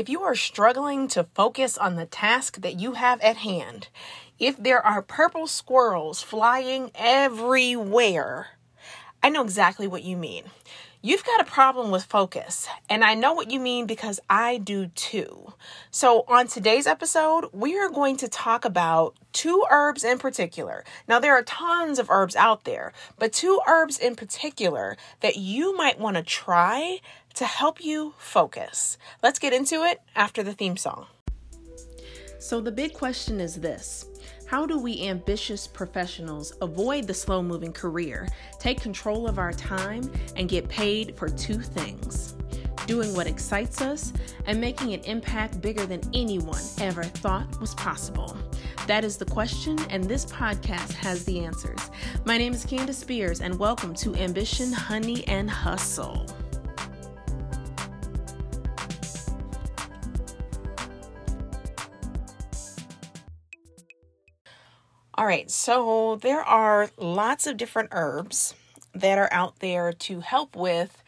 if you are struggling to focus on the task that you have at hand, if there are purple squirrels flying everywhere, I know exactly what you mean. You've got a problem with focus, and I know what you mean because I do too. So, on today's episode, we are going to talk about two herbs in particular. Now, there are tons of herbs out there, but two herbs in particular that you might want to try to help you focus. Let's get into it after the theme song. So, the big question is this how do we ambitious professionals avoid the slow moving career, take control of our time, and get paid for two things? Doing what excites us and making an impact bigger than anyone ever thought was possible. That is the question, and this podcast has the answers. My name is Candace Spears, and welcome to Ambition, Honey, and Hustle. All right, so there are lots of different herbs that are out there to help with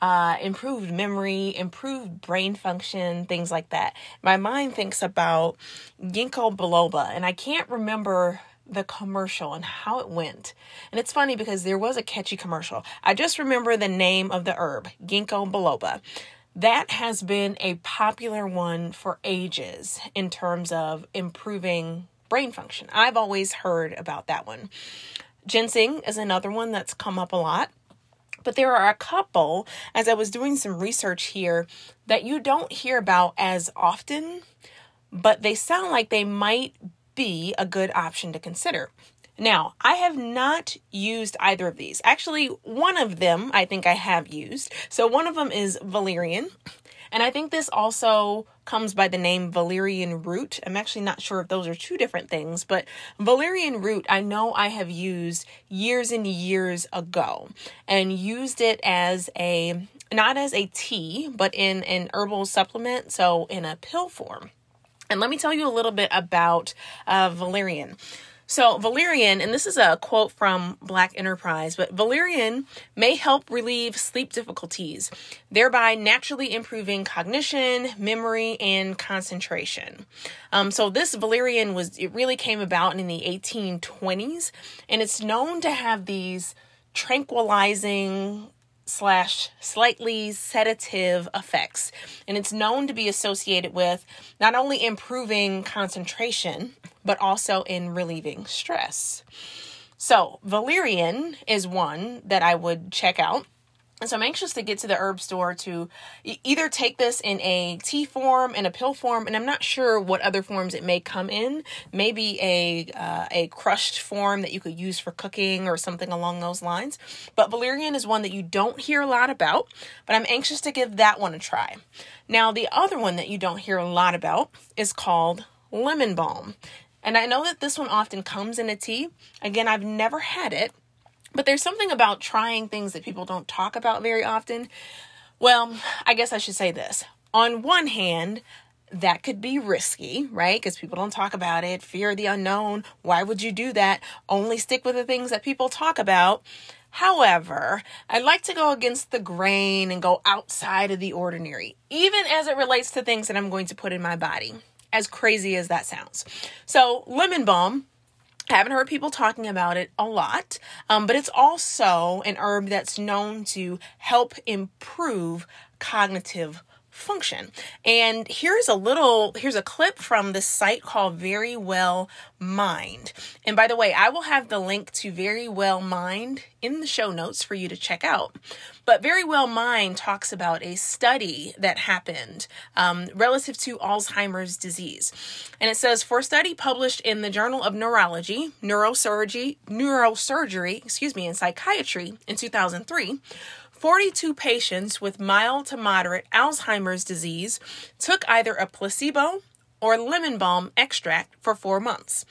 uh, improved memory, improved brain function, things like that. My mind thinks about ginkgo biloba, and I can't remember the commercial and how it went. And it's funny because there was a catchy commercial. I just remember the name of the herb, ginkgo biloba. That has been a popular one for ages in terms of improving brain function. I've always heard about that one. Ginseng is another one that's come up a lot. But there are a couple, as I was doing some research here, that you don't hear about as often, but they sound like they might be a good option to consider. Now, I have not used either of these. Actually, one of them I think I have used. So, one of them is valerian. And I think this also comes by the name valerian root. I'm actually not sure if those are two different things, but valerian root I know I have used years and years ago and used it as a not as a tea, but in an herbal supplement, so in a pill form. And let me tell you a little bit about uh, valerian. So, valerian, and this is a quote from Black Enterprise, but valerian may help relieve sleep difficulties, thereby naturally improving cognition, memory, and concentration. Um, so, this valerian was, it really came about in the 1820s, and it's known to have these tranquilizing slash slightly sedative effects. And it's known to be associated with not only improving concentration, but also in relieving stress. So, valerian is one that I would check out. And so I'm anxious to get to the herb store to either take this in a tea form, in a pill form, and I'm not sure what other forms it may come in. Maybe a uh, a crushed form that you could use for cooking or something along those lines. But valerian is one that you don't hear a lot about, but I'm anxious to give that one a try. Now the other one that you don't hear a lot about is called lemon balm. And I know that this one often comes in a tea. Again, I've never had it, but there's something about trying things that people don't talk about very often. Well, I guess I should say this. On one hand, that could be risky, right? Because people don't talk about it, fear the unknown. Why would you do that? Only stick with the things that people talk about. However, I like to go against the grain and go outside of the ordinary, even as it relates to things that I'm going to put in my body, as crazy as that sounds. So, lemon balm I haven't heard people talking about it a lot, um, but it's also an herb that's known to help improve cognitive function. And here's a little, here's a clip from this site called Very Well Mind. And by the way, I will have the link to Very Well Mind in the show notes for you to check out. But Very Well Mind talks about a study that happened um, relative to Alzheimer's disease. And it says for a study published in the Journal of Neurology, Neurosurgery, Neurosurgery, excuse me, and Psychiatry in 2003, 42 patients with mild to moderate Alzheimer's disease took either a placebo or lemon balm extract for four months.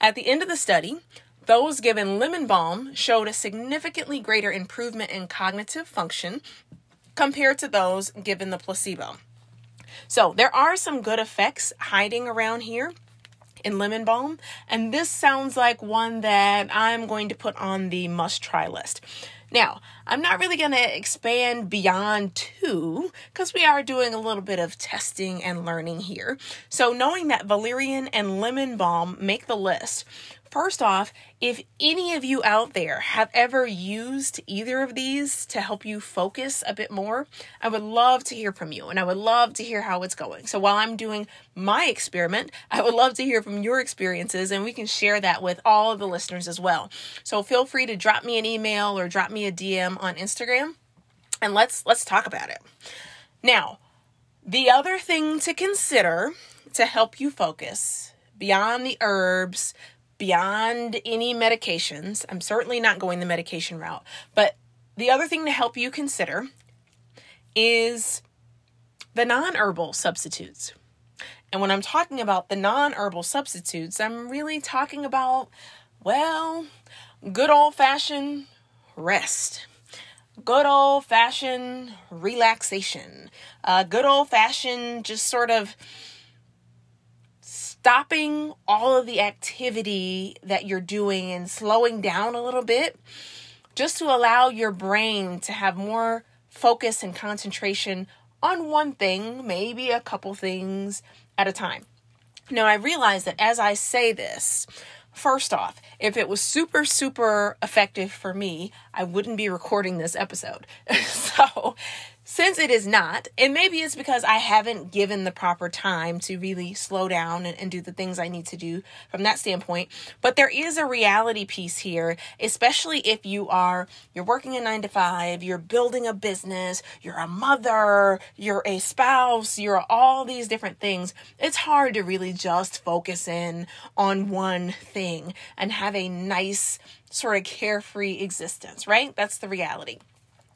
At the end of the study, those given lemon balm showed a significantly greater improvement in cognitive function compared to those given the placebo. So, there are some good effects hiding around here in lemon balm, and this sounds like one that I'm going to put on the must try list. Now, I'm not really going to expand beyond two because we are doing a little bit of testing and learning here. So, knowing that valerian and lemon balm make the list, First off, if any of you out there have ever used either of these to help you focus a bit more, I would love to hear from you and I would love to hear how it's going. So while I'm doing my experiment, I would love to hear from your experiences and we can share that with all of the listeners as well. So feel free to drop me an email or drop me a DM on Instagram and let's let's talk about it. Now, the other thing to consider to help you focus beyond the herbs, beyond any medications. I'm certainly not going the medication route. But the other thing to help you consider is the non herbal substitutes. And when I'm talking about the non herbal substitutes, I'm really talking about, well, good old fashioned rest, good old fashioned relaxation, uh, good old fashioned just sort of stopping all of the activity that you're doing and slowing down a little bit just to allow your brain to have more focus and concentration on one thing, maybe a couple things at a time. Now, I realize that as I say this, First off, if it was super, super effective for me, I wouldn't be recording this episode. so, since it is not, and maybe it's because I haven't given the proper time to really slow down and, and, do the things I need to do from that standpoint. But there is a reality piece here, especially if you are you're working a nine to five, you're building a business, you're a mother, you're a spouse, you're all these different things. It's hard to really just focus in on one thing and have a nice sort of carefree existence, right? That's the reality.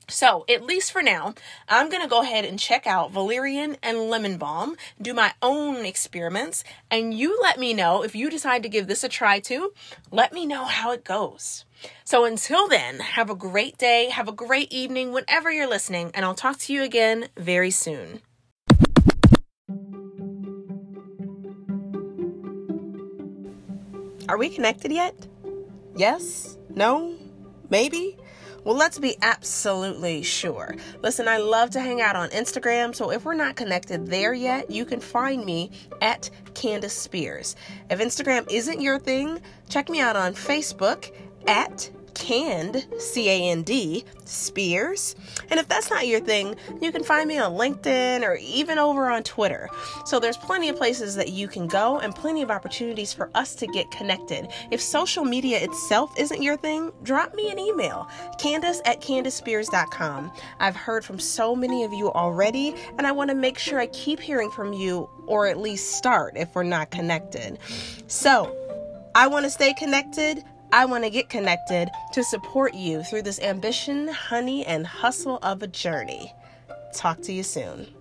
So, at least for now, I'm going to go ahead and check out valerian and lemon balm, do my own experiments, and you let me know if you decide to give this a try too. Let me know how it goes. So, until then, have a great day, have a great evening whenever you're listening, and I'll talk to you again very soon. Are we connected yet? Yes? No? Maybe? Well, let's be absolutely sure. Listen, I love to hang out on Instagram, so if we're not connected there yet, you can find me at Candace Spears. If Instagram isn't your thing, check me out on Facebook at Canned, C A N D, Spears. And if that's not your thing, you can find me on LinkedIn or even over on Twitter. So there's plenty of places that you can go and plenty of opportunities for us to get connected. If social media itself isn't your thing, drop me an email, Candace at CandaceSpears.com. I've heard from so many of you already, and I want to make sure I keep hearing from you or at least start if we're not connected. So, I want to stay connected. I want to get connected to support you through this ambition, honey, and hustle of a journey. Talk to you soon.